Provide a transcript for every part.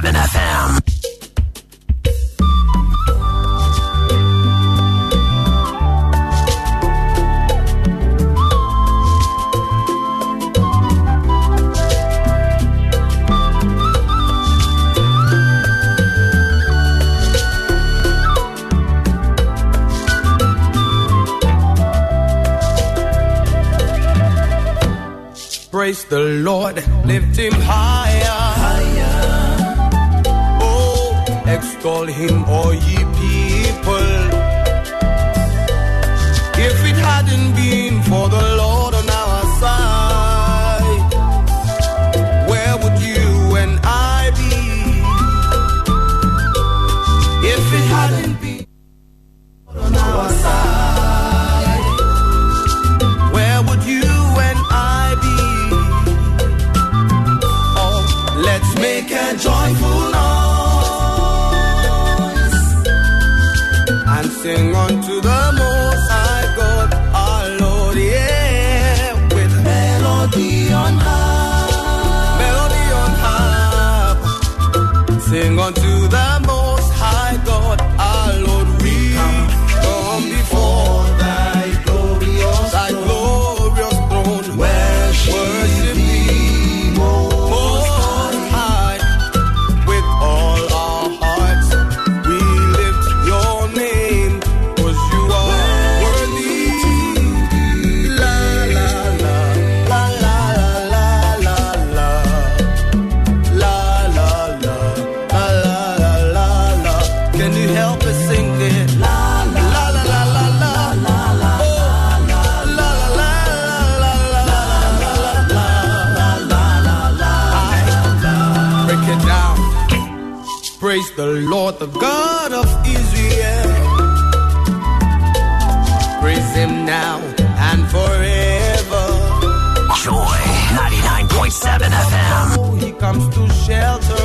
7 FM. Praise the Lord, the God of Israel. Praise Him now and forever. Joy 99.7 FM. Oh, He comes to shelter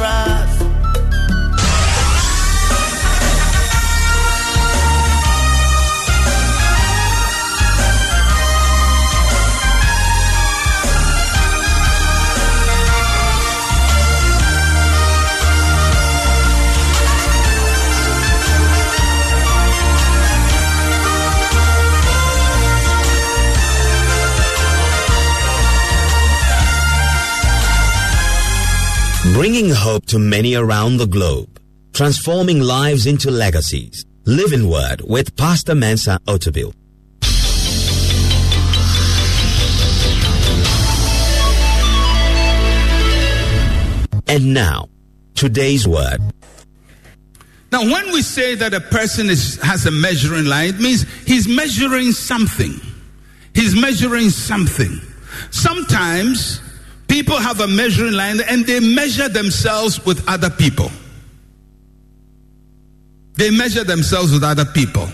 Bringing hope to many around the globe. Transforming lives into legacies. Living Word with Pastor Mensa Otabil. And now, today's word. Now, when we say that a person is, has a measuring line, it means he's measuring something. He's measuring something. Sometimes people have a measuring line and they measure themselves with other people. They measure themselves with other people.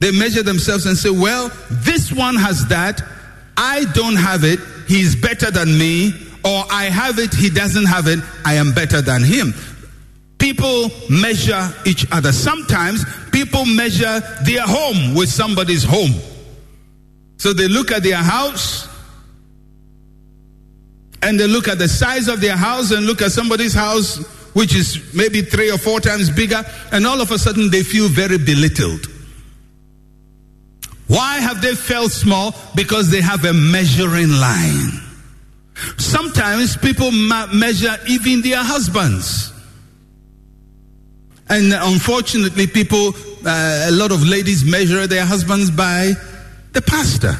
They measure themselves and say, well, this one has that. I don't have it. He's better than me. Or I have it. He doesn't have it. I am better than him. People measure each other. Sometimes people measure their home with somebody's home. So they look at their house and they look at the size of their house and look at somebody's house, which is maybe three or four times bigger, and all of a sudden they feel very belittled. Why have they felt small? Because they have a measuring line. Sometimes people ma- measure even their husbands. And unfortunately, people, uh, a lot of ladies measure their husbands by the pastor.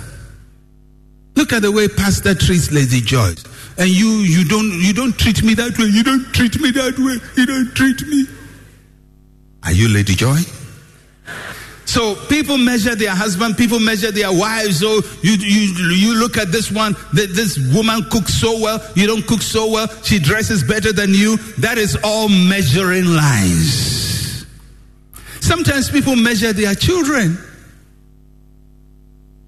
Look at the way pastor treats Lady Joyce. And you, you don't, you don't treat me that way. You don't treat me that way. You don't treat me. Are you Lady Joy? So people measure their husband, people measure their wives. So you, you, you look at this one, this woman cooks so well, you don't cook so well, she dresses better than you. That is all measuring lines. Sometimes people measure their children.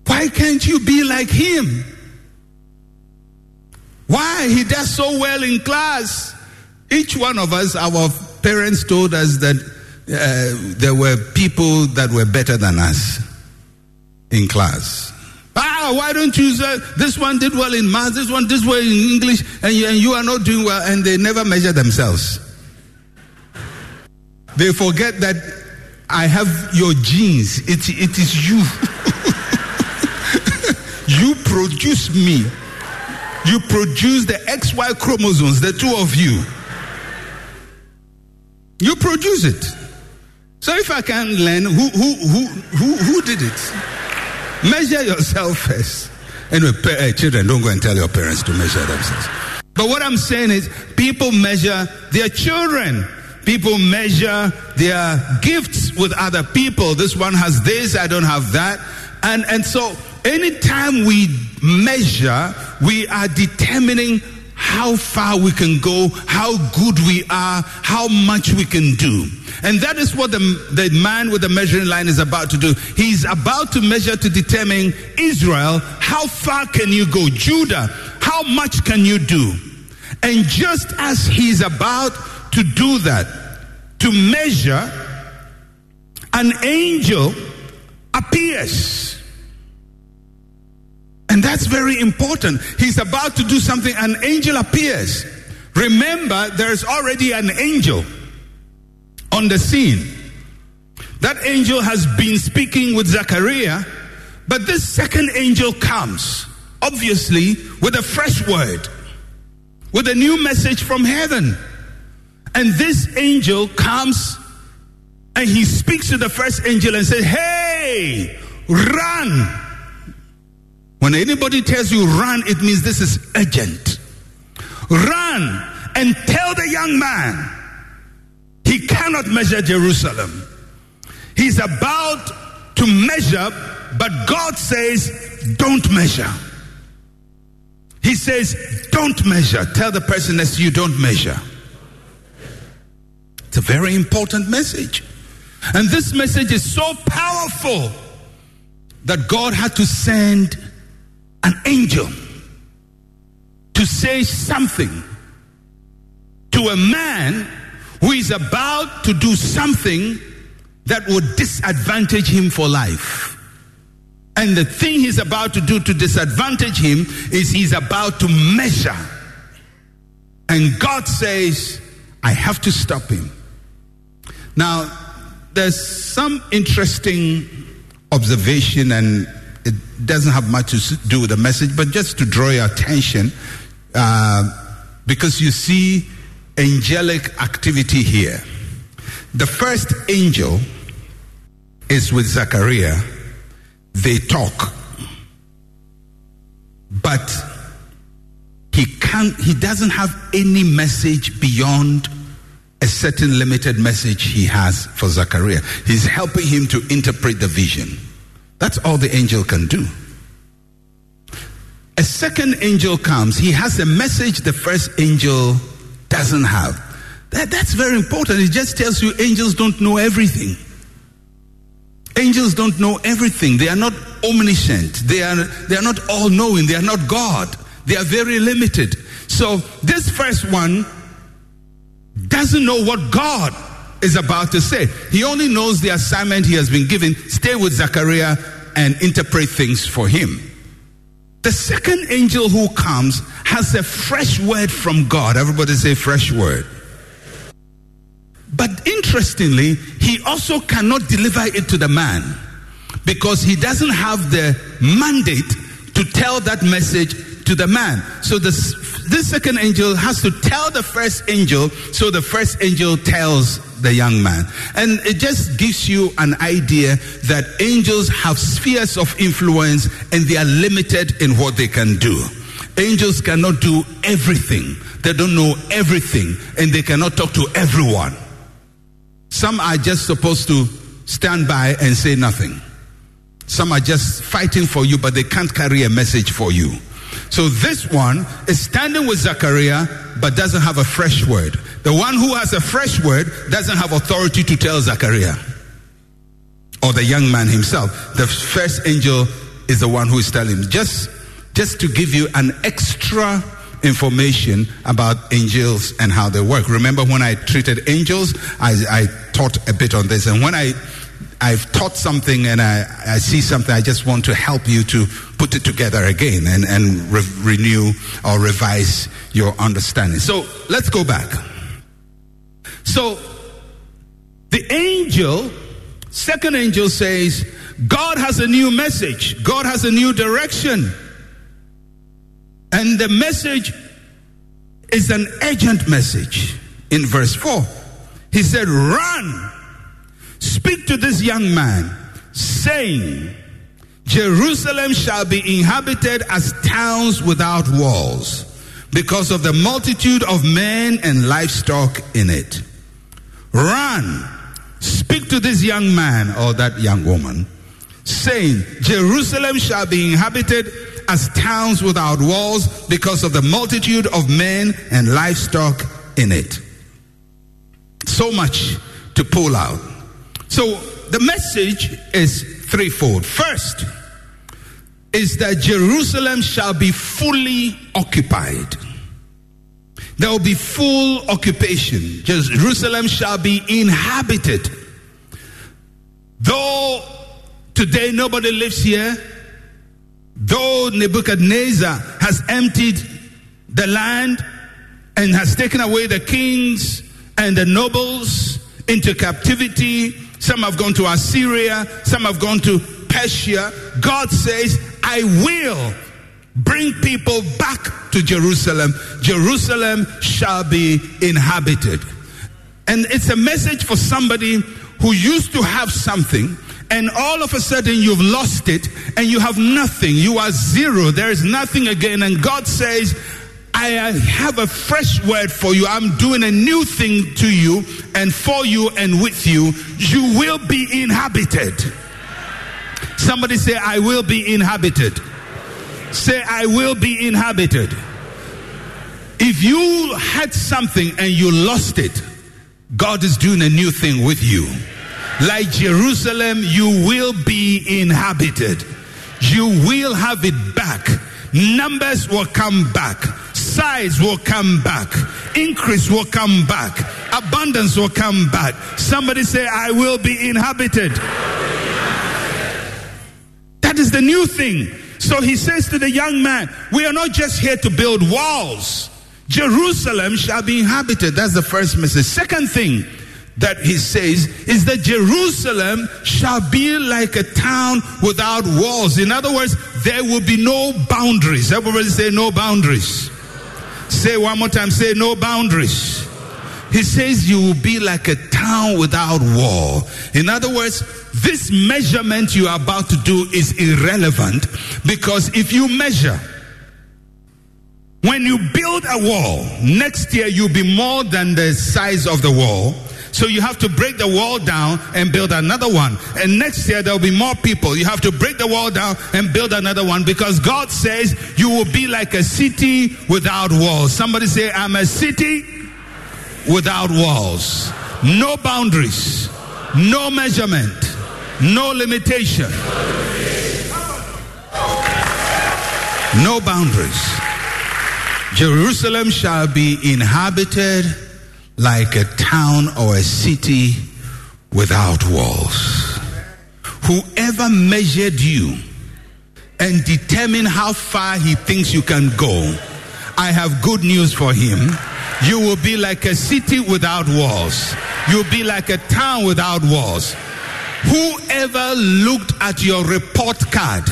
Why can't you be like him? Why? He does so well in class. Each one of us, our parents told us that uh, there were people that were better than us in class. Ah, why don't you say this one did well in math, this one did well in English, and you, and you are not doing well, and they never measure themselves. They forget that I have your genes. It, it is you. you produce me. You produce the XY chromosomes, the two of you. You produce it. So if I can learn who who who who, who did it, measure yourself first. Anyway, pa- eh, children, don't go and tell your parents to measure themselves. But what I'm saying is, people measure their children. People measure their gifts with other people. This one has this, I don't have that. And, and so anytime we measure, we are determining how far we can go, how good we are, how much we can do. And that is what the, the man with the measuring line is about to do. He's about to measure to determine Israel, how far can you go? Judah, how much can you do? And just as he's about to do that, to measure, an angel appears. And that's very important. He's about to do something, an angel appears. Remember, there's already an angel on the scene. That angel has been speaking with Zechariah, but this second angel comes, obviously, with a fresh word, with a new message from heaven. And this angel comes and he speaks to the first angel and says, Hey, run. When anybody tells you run, it means this is urgent. Run and tell the young man he cannot measure Jerusalem. He's about to measure, but God says, don't measure. He says, don't measure. Tell the person to you, don't measure. It's a very important message. And this message is so powerful that God had to send an angel to say something to a man who is about to do something that would disadvantage him for life. And the thing he's about to do to disadvantage him is he's about to measure. And God says, I have to stop him. Now, there's some interesting observation, and it doesn't have much to do with the message, but just to draw your attention, uh, because you see angelic activity here. The first angel is with Zachariah. They talk. But he can't, he doesn't have any message beyond a certain limited message he has for Zachariah. He's helping him to interpret the vision. That's all the angel can do. A second angel comes. He has a message the first angel doesn't have. That, that's very important. It just tells you angels don't know everything. Angels don't know everything. They are not omniscient. They are, they are not all knowing. They are not God. They are very limited. So this first one doesn't know what God is about to say. He only knows the assignment he has been given. Stay with Zachariah and interpret things for him. The second angel who comes has a fresh word from God. Everybody say fresh word. But interestingly, he also cannot deliver it to the man because he doesn't have the mandate to tell that message to the man. So this, this second angel has to tell the first angel, so the first angel tells the young man. And it just gives you an idea that angels have spheres of influence and they are limited in what they can do. Angels cannot do everything. They don't know everything and they cannot talk to everyone. Some are just supposed to stand by and say nothing. Some are just fighting for you, but they can't carry a message for you. So this one is standing with Zechariah, but doesn't have a fresh word. The one who has a fresh word doesn't have authority to tell Zechariah or the young man himself. The first angel is the one who is telling him. Just, just to give you an extra information about angels and how they work. Remember when I treated angels, I, I taught a bit on this. And when I I've taught something and I, I see something, I just want to help you to put it together again and, and re- renew or revise your understanding. So let's go back. So the angel, second angel says, God has a new message. God has a new direction. And the message is an urgent message in verse 4. He said, Run, speak to this young man, saying, Jerusalem shall be inhabited as towns without walls because of the multitude of men and livestock in it. Run, speak to this young man or that young woman, saying, Jerusalem shall be inhabited as towns without walls because of the multitude of men and livestock in it. So much to pull out. So the message is threefold. First is that Jerusalem shall be fully occupied. There will be full occupation. Jerusalem shall be inhabited. Though today nobody lives here, though Nebuchadnezzar has emptied the land and has taken away the kings and the nobles into captivity, some have gone to Assyria, some have gone to Persia. God says, I will bring people back to Jerusalem. Jerusalem shall be inhabited. And it's a message for somebody who used to have something and all of a sudden you've lost it and you have nothing. You are zero. There is nothing again. And God says, I have a fresh word for you. I'm doing a new thing to you and for you and with you. You will be inhabited. Somebody say, I will be inhabited. Say, I will be inhabited. If you had something and you lost it, God is doing a new thing with you. Like Jerusalem, you will be inhabited. You will have it back. Numbers will come back. Size will come back. Increase will come back. Abundance will come back. Somebody say, I will be inhabited. That is the new thing. So he says to the young man, We are not just here to build walls. Jerusalem shall be inhabited. That's the first message. Second thing that he says is that Jerusalem shall be like a town without walls. In other words, there will be no boundaries. Everybody say no boundaries. Say one more time, say no boundaries. He says you will be like a town without wall. In other words, this measurement you are about to do is irrelevant because if you measure, when you build a wall, next year you'll be more than the size of the wall. So you have to break the wall down and build another one. And next year there'll be more people. You have to break the wall down and build another one because God says you will be like a city without walls. Somebody say, I'm a city without walls. No boundaries. No measurement. No limitation. No boundaries. Jerusalem shall be inhabited like a town or a city without walls. Whoever measured you and determined how far he thinks you can go, I have good news for him. You will be like a city without walls. You'll be like a town without walls. Whoever looked at your report card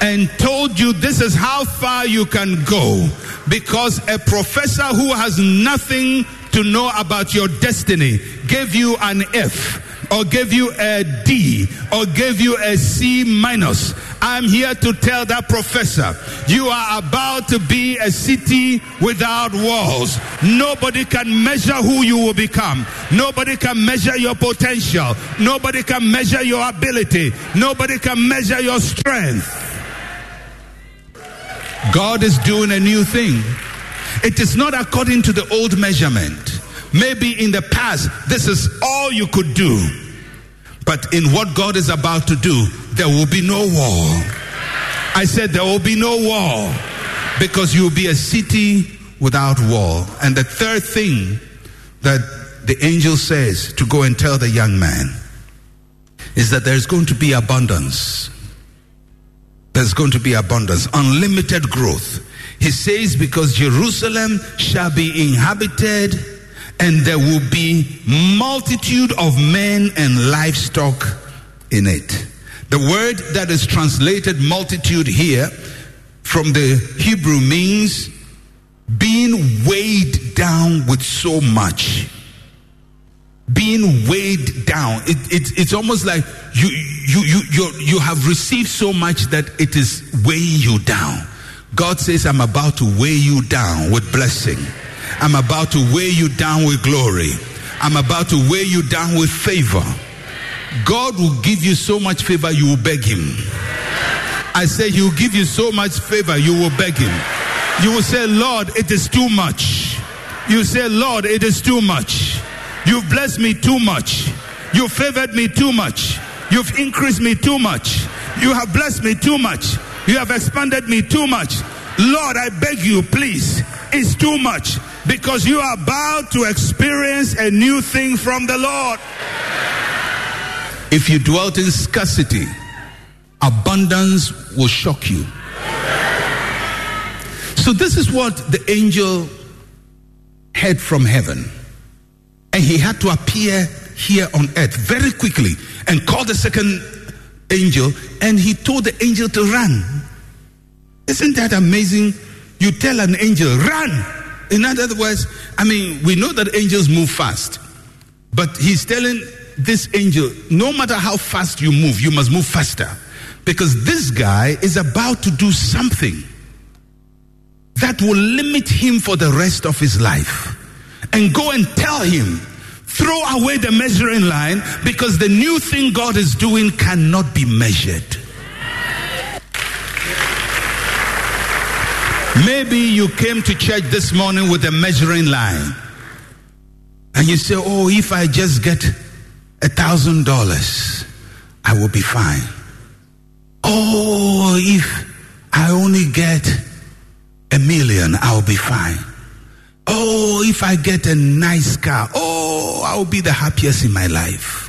and told you this is how far you can go because a professor who has nothing to know about your destiny gave you an F or gave you a D or gave you a C minus. I'm here to tell that professor you are about to be a city without walls. Nobody can measure who you will become. Nobody can measure your potential. Nobody can measure your ability. Nobody can measure your strength. God is doing a new thing. It is not according to the old measurement. Maybe in the past, this is all you could do. But in what God is about to do, there will be no wall. I said there will be no wall because you will be a city without wall. And the third thing that the angel says to go and tell the young man is that there's going to be abundance. There's going to be abundance, unlimited growth. He says, because Jerusalem shall be inhabited and there will be multitude of men and livestock in it. The word that is translated multitude here from the Hebrew means being weighed down with so much. Being weighed down. It, it, it's almost like you, you, you, you, you have received so much that it is weighing you down. God says, I'm about to weigh you down with blessing. I'm about to weigh you down with glory. I'm about to weigh you down with favor. God will give you so much favor, you will beg Him. I say, He will give you so much favor, you will beg Him. You will say, Lord, it is too much. You say, Lord, it is too much. You've blessed me too much. You've favored me too much. You've increased me too much. You have blessed me too much. You have expanded me too much. Lord, I beg you, please. It's too much because you are about to experience a new thing from the Lord. If you dwelt in scarcity, abundance will shock you. So, this is what the angel heard from heaven. And he had to appear here on earth very quickly and call the second angel, and he told the angel to run. Isn't that amazing? You tell an angel, run. In other words, I mean, we know that angels move fast, but he's telling this angel, no matter how fast you move, you must move faster. Because this guy is about to do something that will limit him for the rest of his life. And go and tell him, throw away the measuring line because the new thing God is doing cannot be measured. Maybe you came to church this morning with a measuring line. And you say, oh, if I just get a thousand dollars, I will be fine. Oh, if I only get a million, I'll be fine. Oh, if I get a nice car, oh, I'll be the happiest in my life.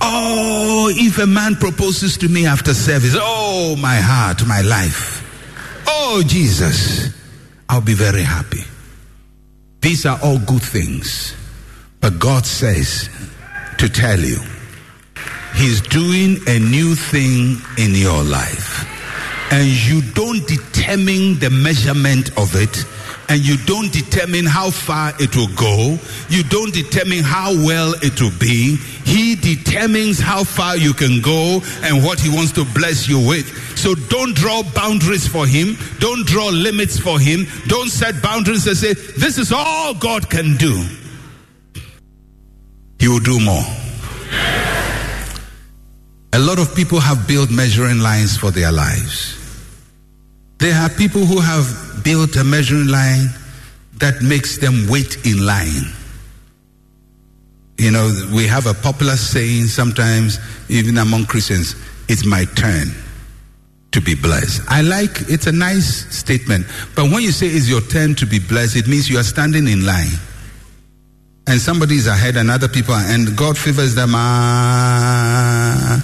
Oh, if a man proposes to me after service, oh, my heart, my life. Oh, Jesus, I'll be very happy. These are all good things. But God says to tell you, He's doing a new thing in your life. And you don't determine the measurement of it, and you don't determine how far it will go. You don't determine how well it will be. He determines how far you can go and what He wants to bless you with. So don't draw boundaries for Him. Don't draw limits for Him. Don't set boundaries and say, This is all God can do. He will do more. A lot of people have built measuring lines for their lives. There are people who have built a measuring line that makes them wait in line. You know, we have a popular saying sometimes, even among Christians, it's my turn to be blessed. I like it's a nice statement, but when you say it's your turn to be blessed, it means you are standing in line. And somebody is ahead and other people are, and God favors them. Ah,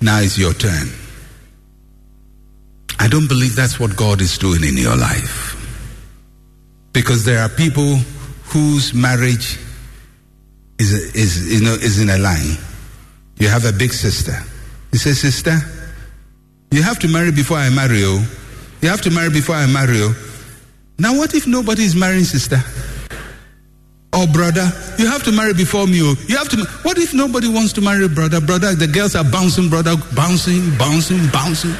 now it's your turn. I don't believe that's what God is doing in your life. Because there are people whose marriage is, is, you know, is in a line. You have a big sister. You say, Sister, you have to marry before I marry you. You have to marry before I marry you. Now, what if nobody is marrying sister? Or brother, you have to marry before me. oh. You have to. What if nobody wants to marry brother? Brother, the girls are bouncing, brother, bouncing, bouncing, bouncing.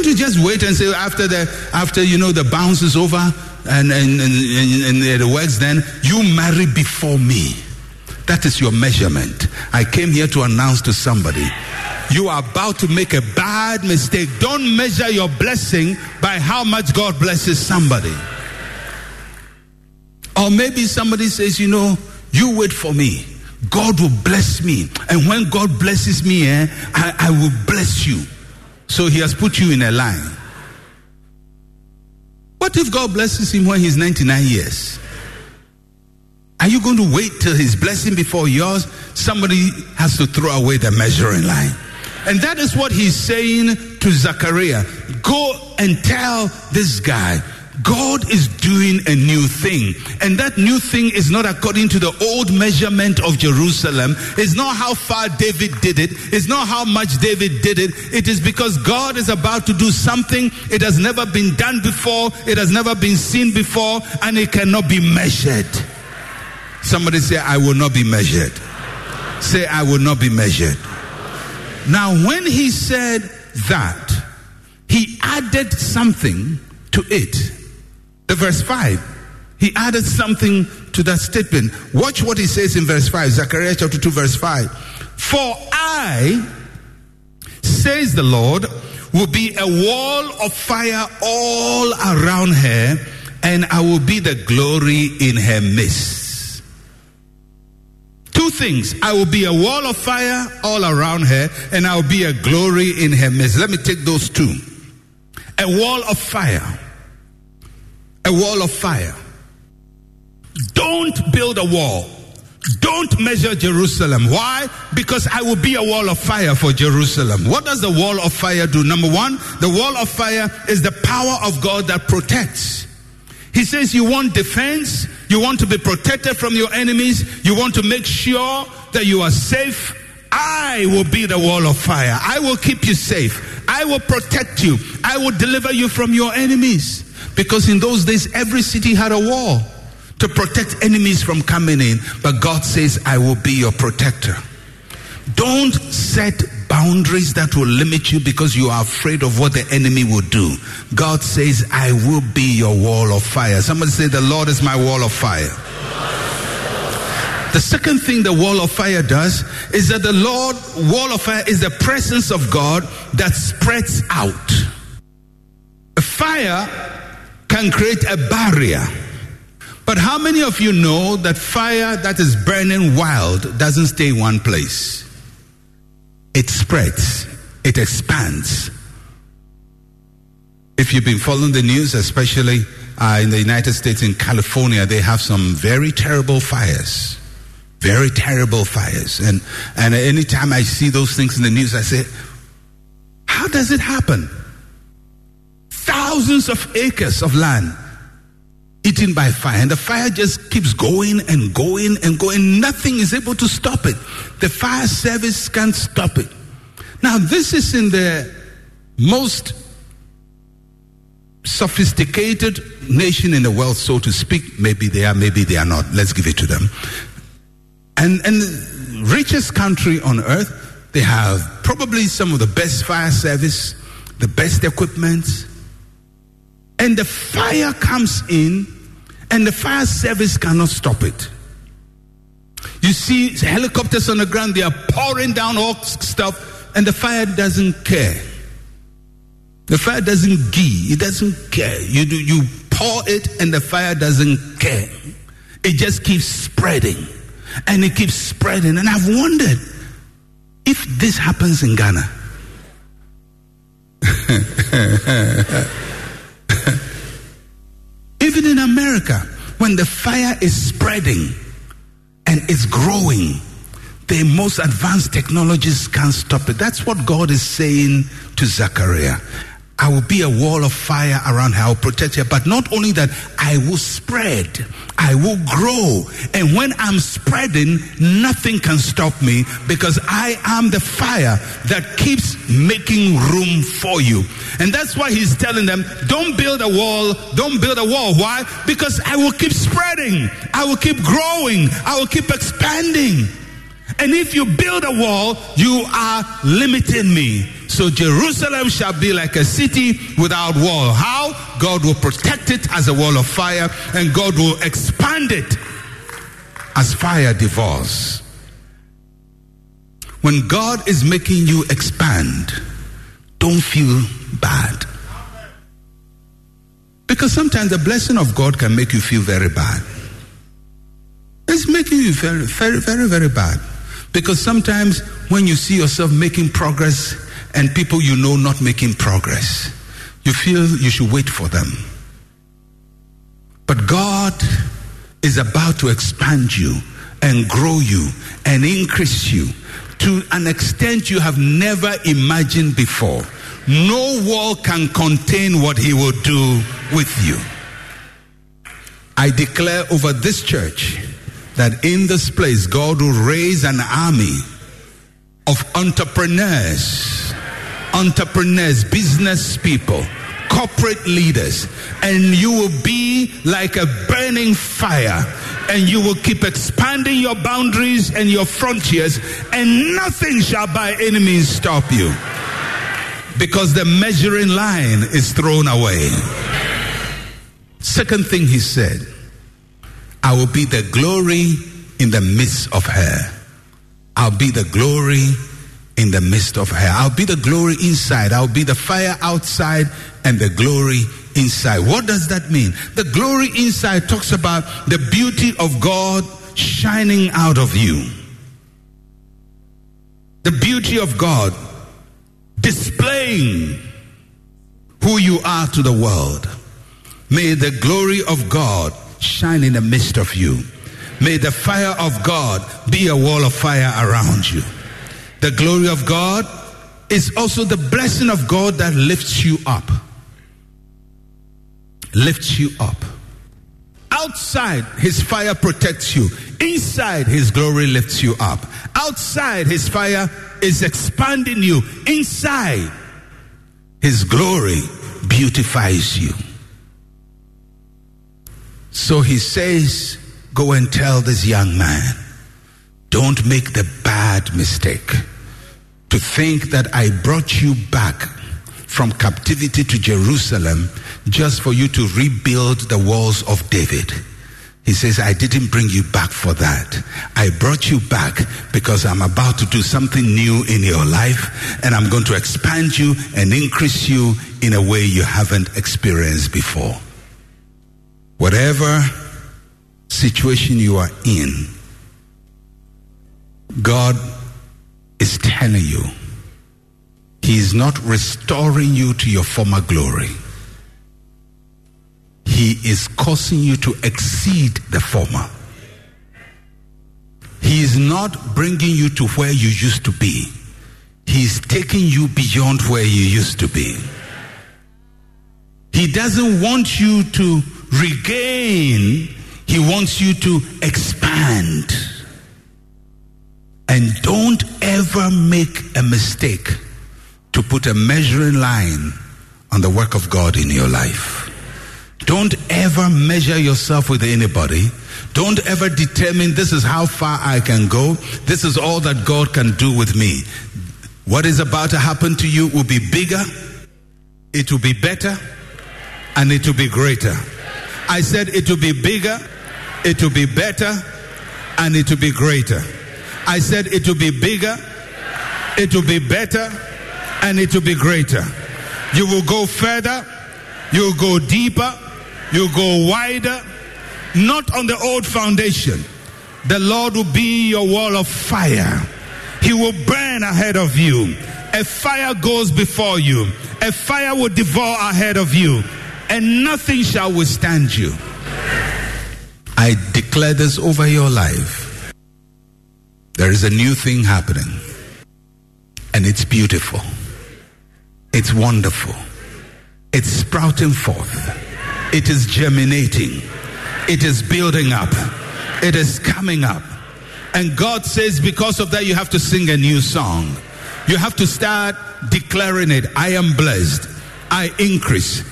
Are you just wait and say after the after you know the bounce is over and and, and, and, and it works, then you marry before me? That is your measurement. I came here to announce to somebody. You are about to make a bad mistake. Don't measure your blessing by how much God blesses somebody. Or maybe somebody says, you know, you wait for me. God will bless me. And when God blesses me, eh, I, I will bless you. So he has put you in a line. What if God blesses him when he's 99 years? Are you going to wait till his blessing before yours? Somebody has to throw away the measuring line. And that is what he's saying to Zachariah. Go and tell this guy, God is doing a new thing. And that new thing is not according to the old measurement of Jerusalem. It's not how far David did it. It's not how much David did it. It is because God is about to do something. It has never been done before. It has never been seen before. And it cannot be measured. Somebody say, I will not be measured. Say, I will not be measured. Now, when he said that, he added something to it. The verse 5. He added something to that statement. Watch what he says in verse 5, Zechariah chapter 2, verse 5. For I, says the Lord, will be a wall of fire all around her, and I will be the glory in her midst. Two things. I will be a wall of fire all around her, and I will be a glory in her midst. Let me take those two. A wall of fire. A wall of fire. Don't build a wall. Don't measure Jerusalem. Why? Because I will be a wall of fire for Jerusalem. What does the wall of fire do? Number one, the wall of fire is the power of God that protects. He says you want defense, you want to be protected from your enemies, you want to make sure that you are safe. I will be the wall of fire. I will keep you safe. I will protect you. I will deliver you from your enemies. Because in those days, every city had a wall to protect enemies from coming in. But God says, I will be your protector. Don't set boundaries that will limit you because you are afraid of what the enemy will do. God says, I will be your wall of fire. Somebody say, The Lord is my wall of fire. The second thing the wall of fire does is that the Lord wall of fire is the presence of God that spreads out. A fire can create a barrier. But how many of you know that fire that is burning wild doesn't stay one place? It spreads, it expands. If you've been following the news, especially uh, in the United States, in California, they have some very terrible fires. Very terrible fires. And, and anytime I see those things in the news, I say, how does it happen? Thousands of acres of land eaten by fire. And the fire just keeps going and going and going. Nothing is able to stop it. The fire service can't stop it. Now, this is in the most sophisticated nation in the world, so to speak. Maybe they are, maybe they are not. Let's give it to them. And, and richest country on earth, they have probably some of the best fire service, the best equipment, and the fire comes in and the fire service cannot stop it. You see helicopters on the ground, they are pouring down all stuff, and the fire doesn't care. The fire doesn't give, it doesn't care. You do you pour it and the fire doesn't care. It just keeps spreading. And it keeps spreading. And I've wondered if this happens in Ghana. Even in America, when the fire is spreading and it's growing, the most advanced technologies can't stop it. That's what God is saying to Zechariah. I will be a wall of fire around her. I will protect her. But not only that, I will spread. I will grow. And when I'm spreading, nothing can stop me because I am the fire that keeps making room for you. And that's why he's telling them, don't build a wall. Don't build a wall. Why? Because I will keep spreading. I will keep growing. I will keep expanding. And if you build a wall, you are limiting me. So Jerusalem shall be like a city without wall. How? God will protect it as a wall of fire, and God will expand it as fire devours. When God is making you expand, don't feel bad. Because sometimes the blessing of God can make you feel very bad. It's making you very, very, very, very bad. Because sometimes when you see yourself making progress and people you know not making progress, you feel you should wait for them. But God is about to expand you and grow you and increase you to an extent you have never imagined before. No wall can contain what He will do with you. I declare over this church that in this place, God will raise an army of entrepreneurs, entrepreneurs, business people, corporate leaders, and you will be like a burning fire, and you will keep expanding your boundaries and your frontiers, and nothing shall by any means stop you because the measuring line is thrown away. Second thing he said, I will be the glory in the midst of her. I'll be the glory in the midst of her. I'll be the glory inside. I'll be the fire outside and the glory inside. What does that mean? The glory inside talks about the beauty of God shining out of you. The beauty of God displaying who you are to the world. May the glory of God shine in the midst of you. May the fire of God be a wall of fire around you. The glory of God is also the blessing of God that lifts you up. Lifts you up. Outside, his fire protects you. Inside, his glory lifts you up. Outside, his fire is expanding you. Inside, his glory beautifies you. So he says, Go and tell this young man, don't make the bad mistake to think that I brought you back from captivity to Jerusalem just for you to rebuild the walls of David. He says, I didn't bring you back for that. I brought you back because I'm about to do something new in your life and I'm going to expand you and increase you in a way you haven't experienced before. Whatever situation you are in, God is telling you He is not restoring you to your former glory. He is causing you to exceed the former. He is not bringing you to where you used to be. He is taking you beyond where you used to be. He doesn't want you to regain, he wants you to expand. And don't ever make a mistake to put a measuring line on the work of God in your life. Don't ever measure yourself with anybody. Don't ever determine this is how far I can go. This is all that God can do with me. What is about to happen to you will be bigger, it will be better, and it will be greater. I said it will be bigger, it will be better, and it will be greater. I said it will be bigger, it will be better, and it will be greater. You will go further, you will go deeper, you will go wider, not on the old foundation. The Lord will be your wall of fire. He will burn ahead of you. A fire goes before you. A fire will devour ahead of you, and nothing shall withstand you. I declare this over your life. There is a new thing happening, and it's beautiful. It's wonderful. It's sprouting forth. It is germinating. It is building up. It is coming up. And God says, because of that, you have to sing a new song. You have to start declaring it. I am blessed. I increase.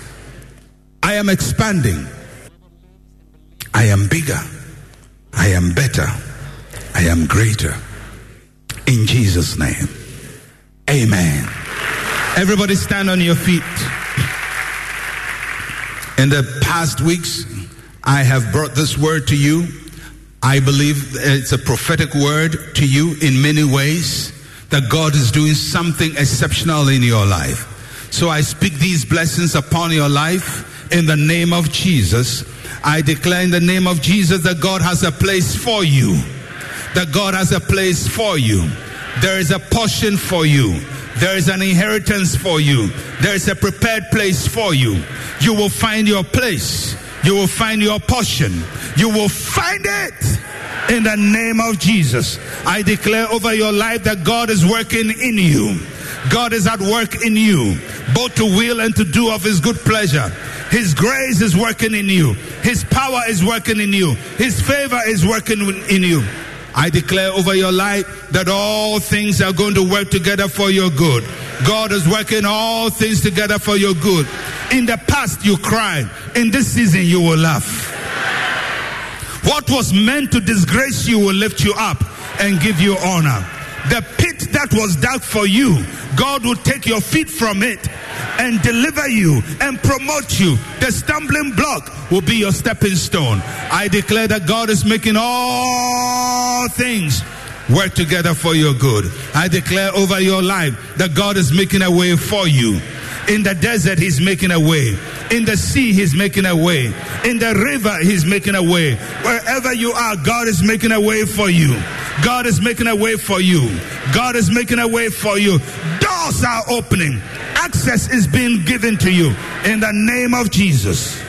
I am expanding. I am bigger. I am better. I am greater. In Jesus' name. Amen. Everybody stand on your feet. In the past weeks, I have brought this word to you. I believe it's a prophetic word to you in many ways that God is doing something exceptional in your life. So I speak these blessings upon your life in the name of Jesus. I declare in the name of Jesus that God has a place for you. That God has a place for you. There is a portion for you. There is an inheritance for you. There is a prepared place for you. You will find your place. You will find your portion. You will find it in the name of Jesus. I declare over your life that God is working in you. God is at work in you, both to will and to do of his good pleasure. His grace is working in you. His power is working in you. His favor is working in you. I declare over your life that all things are going to work together for your good. God is working all things together for your good. In the past, you cried. In this season, you will laugh. What was meant to disgrace you will lift you up and give you honor. The pit that was dug for you, God will take your feet from it and deliver you and promote you. The stumbling block will be your stepping stone. I declare that God is making all things work together for your good. I declare over your life that God is making a way for you. In the desert, He's making a way. In the sea, He's making a way. In the river, He's making a way. Wherever you are, God is making a way for you. God is making a way for you. God is making a way for you. Doors are opening. Access is being given to you in the name of Jesus.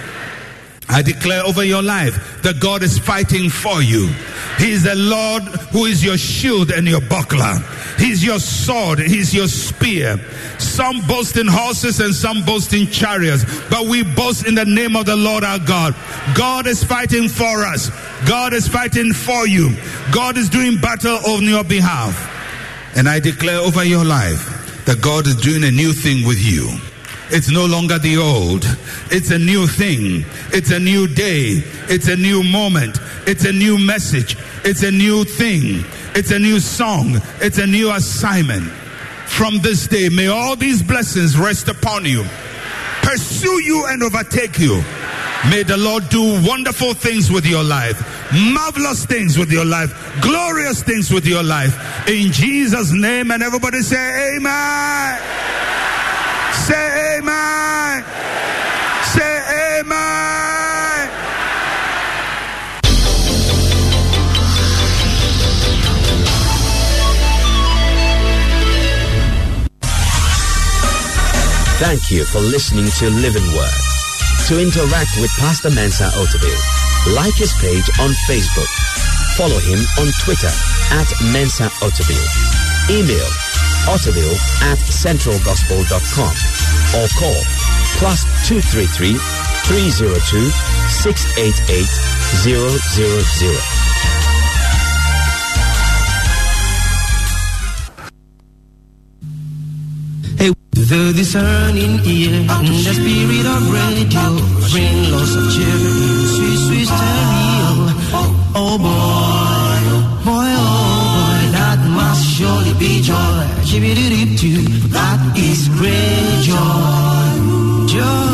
I declare over your life that God is fighting for you. He is the Lord who is your shield and your buckler. He's your sword. He's your spear. Some boast in horses and some boast in chariots, but we boast in the name of the Lord our God. God is fighting for us. God is fighting for you. God is doing battle on your behalf. And I declare over your life that God is doing a new thing with you. It's no longer the old. It's a new thing. It's a new day. It's a new moment. It's a new message. It's a new thing. It's a new song. It's a new assignment. From this day, may all these blessings rest upon you, pursue you and overtake you. May the Lord do wonderful things with your life, marvelous things with your life, glorious things with your life. In Jesus' name, and everybody say, Amen. Say amen. Say amen. Thank you for listening to Living Word. To interact with Pastor Mensa Otabil, like his page on Facebook. Follow him on Twitter at Mensa Otabil. Email otabil at centralgospel.com or call plus 233 302 688 000. The discerning ear and the spirit of radio bring lots of cheer, sweet, sweet stereo. Oh boy, oh boy, oh boy, that must surely be joy. Chibididip that is great joy, joy.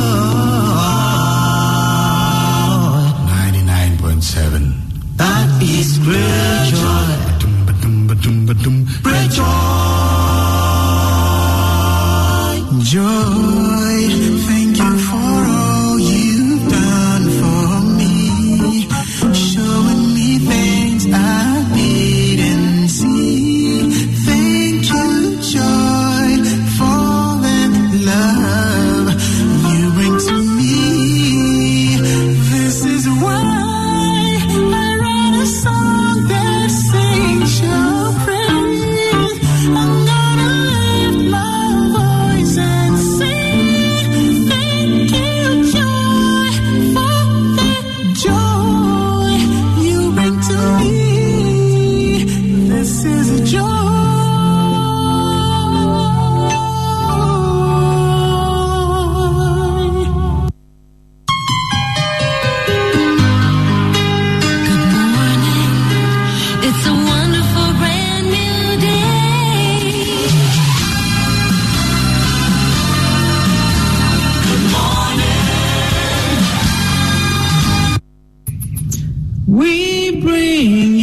99.7. That is great joy, great joy. Joy, We bring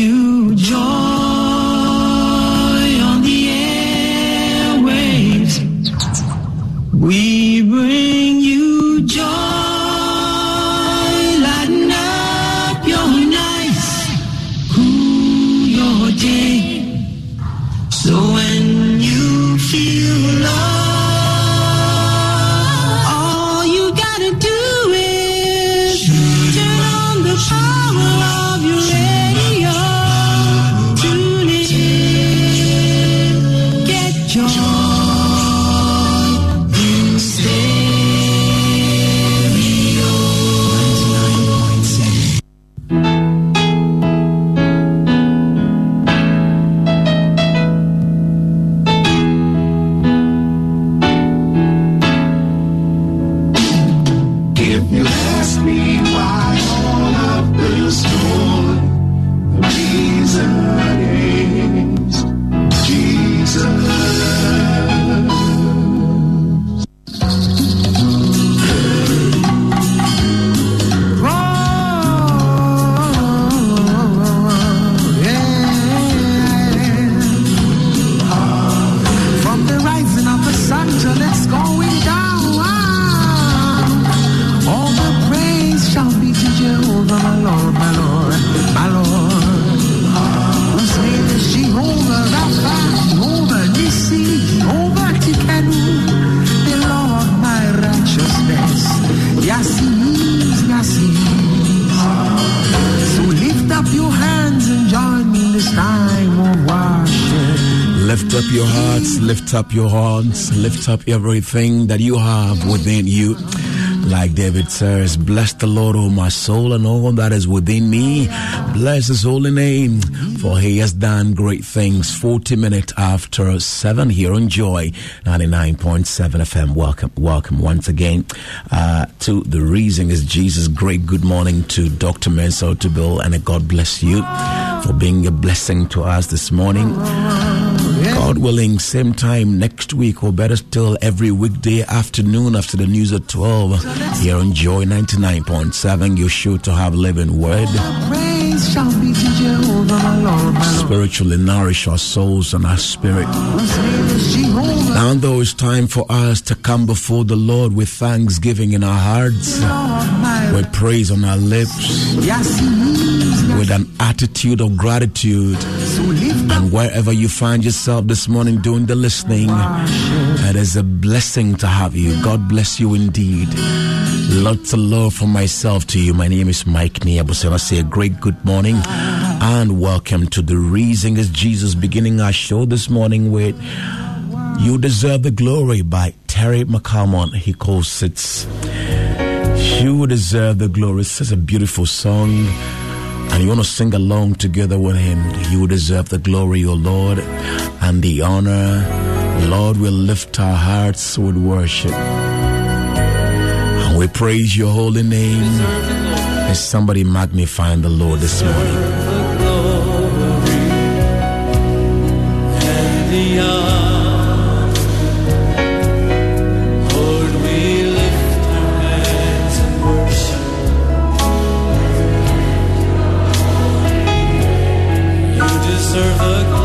up your hearts, lift up everything that you have within you. Like David says, Bless the Lord, O my soul, and all that is within me. Bless his holy name, for he has done great things. 40 minutes after 7 here on Joy 99.7 FM. Welcome, welcome once again uh, to The Reason is Jesus. Great good morning to Dr. Mensa Bill, and God bless you for being a blessing to us this morning. God willing, same time next week, or better still, every weekday afternoon after the news at 12, here on Joy 99.7, you're sure to have living word. Praise shall be to Jehovah, my Lord. Spiritually nourish our souls and our spirit. His name is Jehovah. Now, though it's time for us to come before the Lord with thanksgiving in our hearts, with praise on our lips, Yes, he is. With an attitude of gratitude. And wherever you find yourself this morning doing the listening, it is a blessing to have you. God bless you indeed. Lots of love from myself to you. My name is Mike Niabusela. Say a great good morning and welcome to The Reason is Jesus, beginning our show this morning with You Deserve the Glory by Terry MacAlmon. He calls it You Deserve the Glory. It's such a beautiful song and you want to sing along together with him, you deserve the glory, O Lord, and the honor. Lord, we lift our hearts with worship. And we praise your holy name. Is somebody magnifying the Lord this morning? You deserve the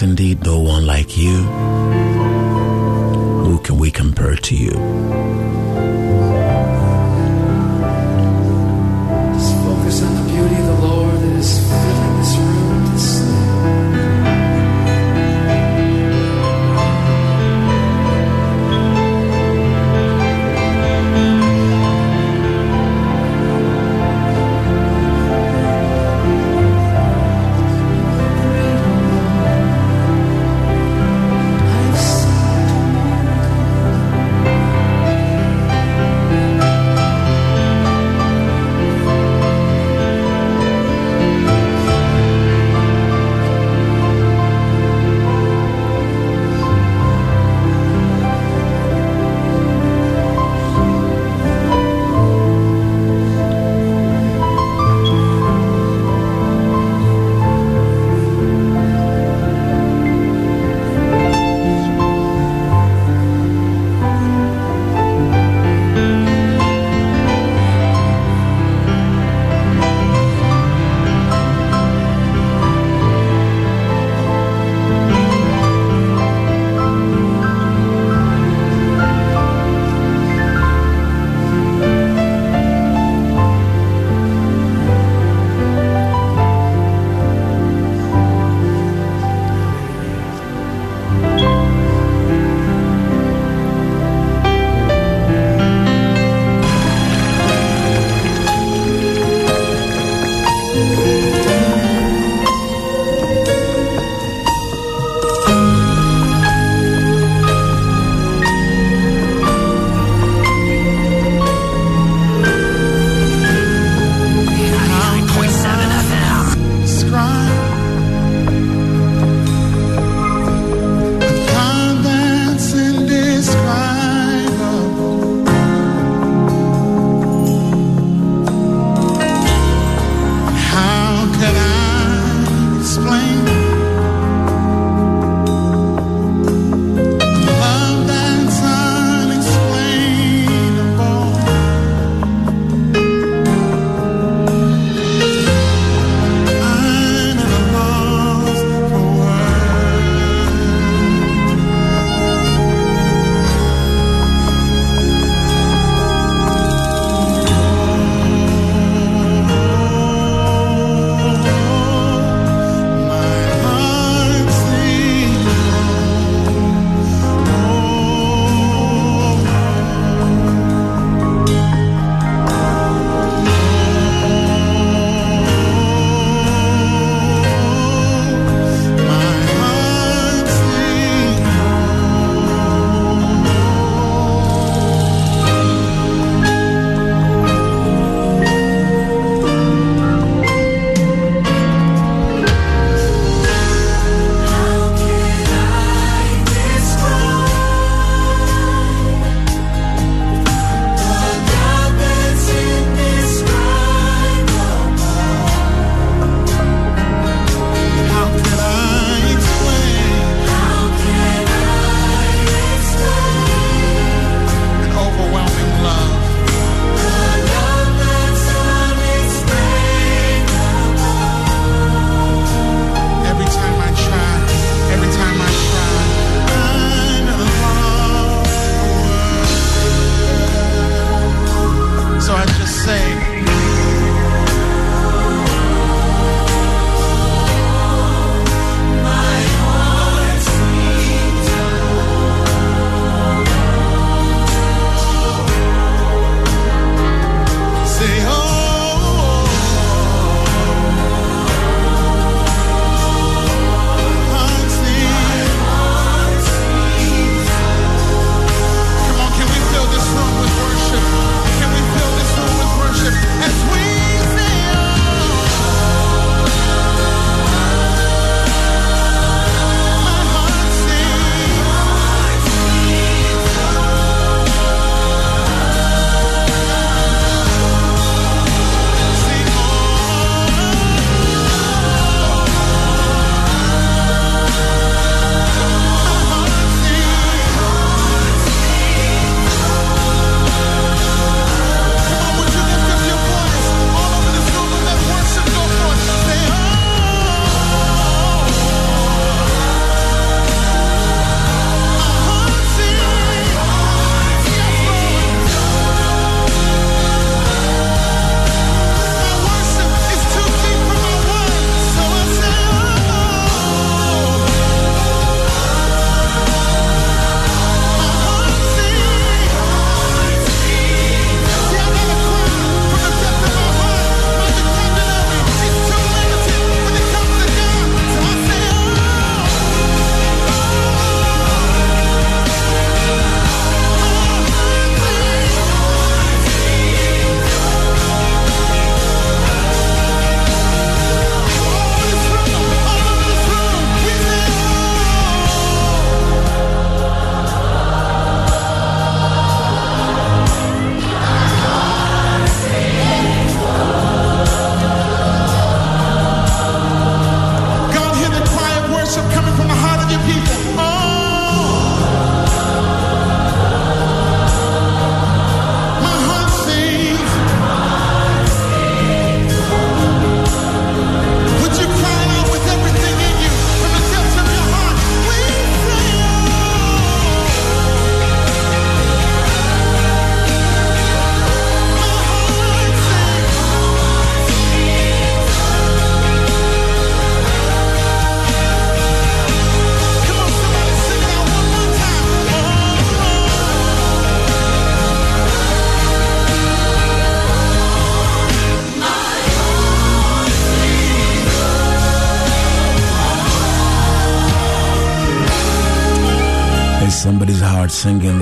Indeed, no one like you. Who can we compare to you?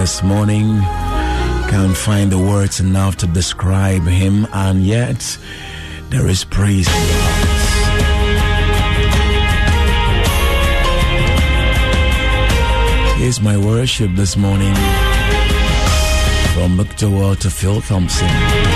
This morning. Can't find the words enough to describe him, and yet there is praise. Here's my worship this morning from Wall to Phil Thompson.